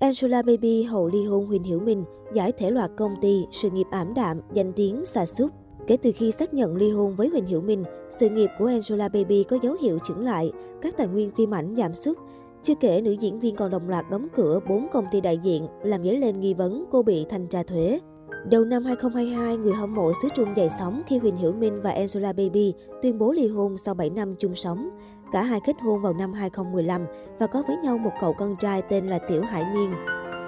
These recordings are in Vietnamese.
Angela Baby hậu ly hôn Huỳnh Hiểu Minh, giải thể loạt công ty, sự nghiệp ảm đạm, danh tiếng xa sút Kể từ khi xác nhận ly hôn với Huỳnh Hiểu Minh, sự nghiệp của Angela Baby có dấu hiệu chững lại, các tài nguyên phim ảnh giảm sút. Chưa kể, nữ diễn viên còn đồng loạt đóng cửa 4 công ty đại diện, làm dấy lên nghi vấn cô bị thanh tra thuế. Đầu năm 2022, người hâm mộ xứ Trung dậy sóng khi Huỳnh Hiểu Minh và Angela Baby tuyên bố ly hôn sau 7 năm chung sống. Cả hai kết hôn vào năm 2015 và có với nhau một cậu con trai tên là Tiểu Hải Miên.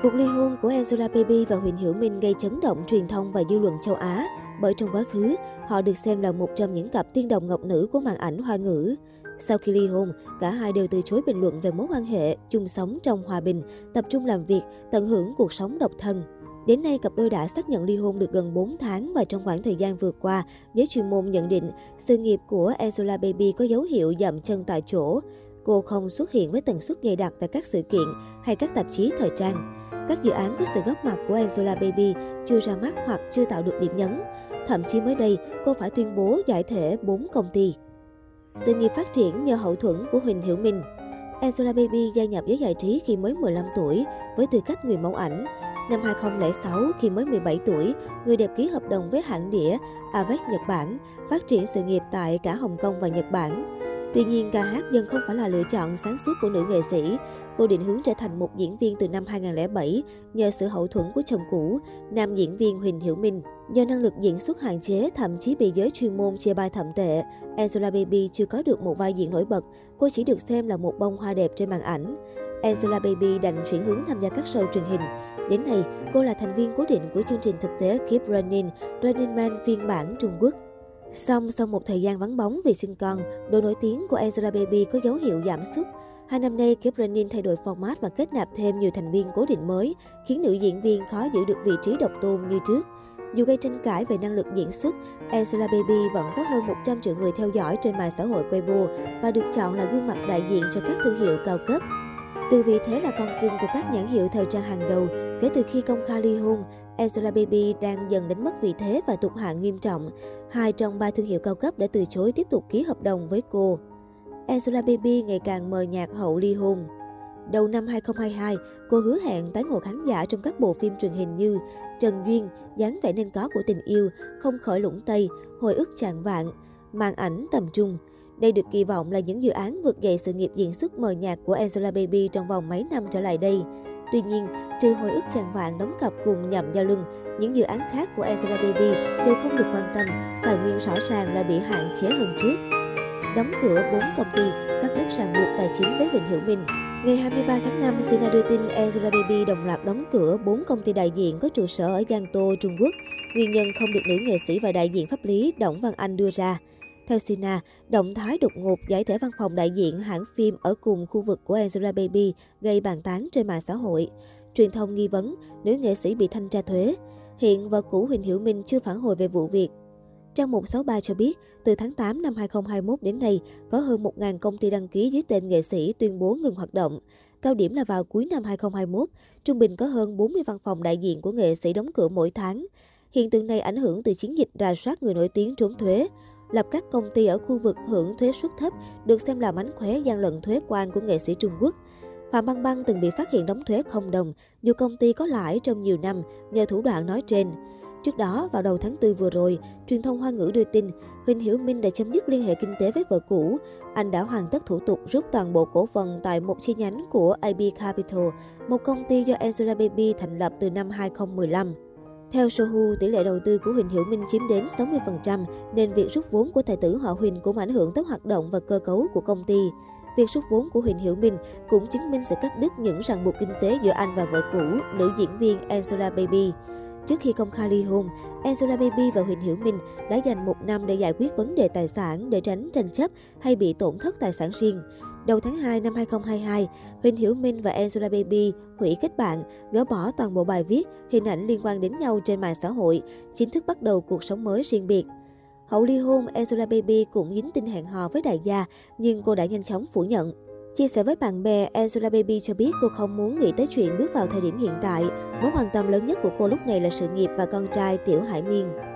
Cuộc ly hôn của Angela Baby và Huỳnh Hiểu Minh gây chấn động truyền thông và dư luận châu Á, bởi trong quá khứ, họ được xem là một trong những cặp tiên đồng ngọc nữ của màn ảnh hoa ngữ. Sau khi ly hôn, cả hai đều từ chối bình luận về mối quan hệ, chung sống trong hòa bình, tập trung làm việc, tận hưởng cuộc sống độc thân. Đến nay, cặp đôi đã xác nhận ly hôn được gần 4 tháng và trong khoảng thời gian vừa qua, giới chuyên môn nhận định sự nghiệp của Angela Baby có dấu hiệu dậm chân tại chỗ. Cô không xuất hiện với tần suất dày đặc tại các sự kiện hay các tạp chí thời trang. Các dự án có sự góp mặt của Angela Baby chưa ra mắt hoặc chưa tạo được điểm nhấn. Thậm chí mới đây, cô phải tuyên bố giải thể 4 công ty. Sự nghiệp phát triển nhờ hậu thuẫn của Huỳnh Hiểu Minh. Angela Baby gia nhập giới giải trí khi mới 15 tuổi với tư cách người mẫu ảnh. Năm 2006, khi mới 17 tuổi, người đẹp ký hợp đồng với hãng đĩa Avec Nhật Bản, phát triển sự nghiệp tại cả Hồng Kông và Nhật Bản. Tuy nhiên, ca hát dân không phải là lựa chọn sáng suốt của nữ nghệ sĩ. Cô định hướng trở thành một diễn viên từ năm 2007 nhờ sự hậu thuẫn của chồng cũ, nam diễn viên Huỳnh Hiểu Minh. Do năng lực diễn xuất hạn chế, thậm chí bị giới chuyên môn chê bai thậm tệ, Angela Baby chưa có được một vai diễn nổi bật. Cô chỉ được xem là một bông hoa đẹp trên màn ảnh. Angela Baby đành chuyển hướng tham gia các show truyền hình. Đến nay, cô là thành viên cố định của chương trình thực tế Keep Running, Running Man phiên bản Trung Quốc. Song sau một thời gian vắng bóng vì sinh con, độ nổi tiếng của Angela Baby có dấu hiệu giảm sút. Hai năm nay, Keep Running thay đổi format và kết nạp thêm nhiều thành viên cố định mới, khiến nữ diễn viên khó giữ được vị trí độc tôn như trước. Dù gây tranh cãi về năng lực diễn xuất, Angela Baby vẫn có hơn 100 triệu người theo dõi trên mạng xã hội Weibo và được chọn là gương mặt đại diện cho các thương hiệu cao cấp. Từ vị thế là con cưng của các nhãn hiệu thời trang hàng đầu, kể từ khi công khai ly hôn, Angela Baby đang dần đánh mất vị thế và tụt hạng nghiêm trọng. Hai trong ba thương hiệu cao cấp đã từ chối tiếp tục ký hợp đồng với cô. Angela Baby ngày càng mờ nhạt hậu ly hôn. Đầu năm 2022, cô hứa hẹn tái ngộ khán giả trong các bộ phim truyền hình như Trần Duyên, dáng vẻ nên có của tình yêu, Không khỏi lũng Tây, Hồi ức chạng vạn, Màn ảnh tầm trung. Đây được kỳ vọng là những dự án vượt dậy sự nghiệp diễn xuất mờ nhạt của Angela Baby trong vòng mấy năm trở lại đây. Tuy nhiên, trừ hồi ức chàng vạn đóng cặp cùng nhậm giao lưng, những dự án khác của Angela Baby đều không được quan tâm, tài nguyên rõ ràng là bị hạn chế hơn trước. Đóng cửa 4 công ty, cắt đứt ràng buộc tài chính với Huỳnh Hữu Minh. Ngày 23 tháng 5, Sina đưa tin Angela Baby đồng loạt đóng cửa 4 công ty đại diện có trụ sở ở Giang Tô, Trung Quốc. Nguyên nhân không được nữ nghệ sĩ và đại diện pháp lý Đổng Văn Anh đưa ra. Theo Sina, động thái đột ngột giải thể văn phòng đại diện hãng phim ở cùng khu vực của Angela Baby gây bàn tán trên mạng xã hội. Truyền thông nghi vấn nữ nghệ sĩ bị thanh tra thuế. Hiện vợ cũ Huỳnh Hiểu Minh chưa phản hồi về vụ việc. Trang 163 cho biết, từ tháng 8 năm 2021 đến nay, có hơn 1.000 công ty đăng ký dưới tên nghệ sĩ tuyên bố ngừng hoạt động. Cao điểm là vào cuối năm 2021, trung bình có hơn 40 văn phòng đại diện của nghệ sĩ đóng cửa mỗi tháng. Hiện tượng này ảnh hưởng từ chiến dịch rà soát người nổi tiếng trốn thuế lập các công ty ở khu vực hưởng thuế suất thấp được xem là mánh khóe gian lận thuế quan của nghệ sĩ Trung Quốc. Phạm Băng Băng từng bị phát hiện đóng thuế không đồng, dù công ty có lãi trong nhiều năm nhờ thủ đoạn nói trên. Trước đó, vào đầu tháng 4 vừa rồi, truyền thông Hoa ngữ đưa tin Huỳnh Hiểu Minh đã chấm dứt liên hệ kinh tế với vợ cũ. Anh đã hoàn tất thủ tục rút toàn bộ cổ phần tại một chi nhánh của AB Capital, một công ty do Angela Baby thành lập từ năm 2015. Theo Sohu, tỷ lệ đầu tư của Huỳnh Hiểu Minh chiếm đến 60%, nên việc rút vốn của tài tử họ Huỳnh cũng ảnh hưởng tới hoạt động và cơ cấu của công ty. Việc rút vốn của Huỳnh Hiểu Minh cũng chứng minh sự cắt đứt những ràng buộc kinh tế giữa anh và vợ cũ, nữ diễn viên Angela Baby. Trước khi công khai ly hôn, Angela Baby và Huỳnh Hiểu Minh đã dành một năm để giải quyết vấn đề tài sản để tránh tranh chấp hay bị tổn thất tài sản riêng. Đầu tháng 2 năm 2022, Huỳnh Hiểu Minh và Angela Baby hủy kết bạn, gỡ bỏ toàn bộ bài viết, hình ảnh liên quan đến nhau trên mạng xã hội, chính thức bắt đầu cuộc sống mới riêng biệt. Hậu ly hôn, Angela Baby cũng dính tin hẹn hò với đại gia, nhưng cô đã nhanh chóng phủ nhận. Chia sẻ với bạn bè, Angela Baby cho biết cô không muốn nghĩ tới chuyện bước vào thời điểm hiện tại. Mối quan tâm lớn nhất của cô lúc này là sự nghiệp và con trai Tiểu Hải Miên.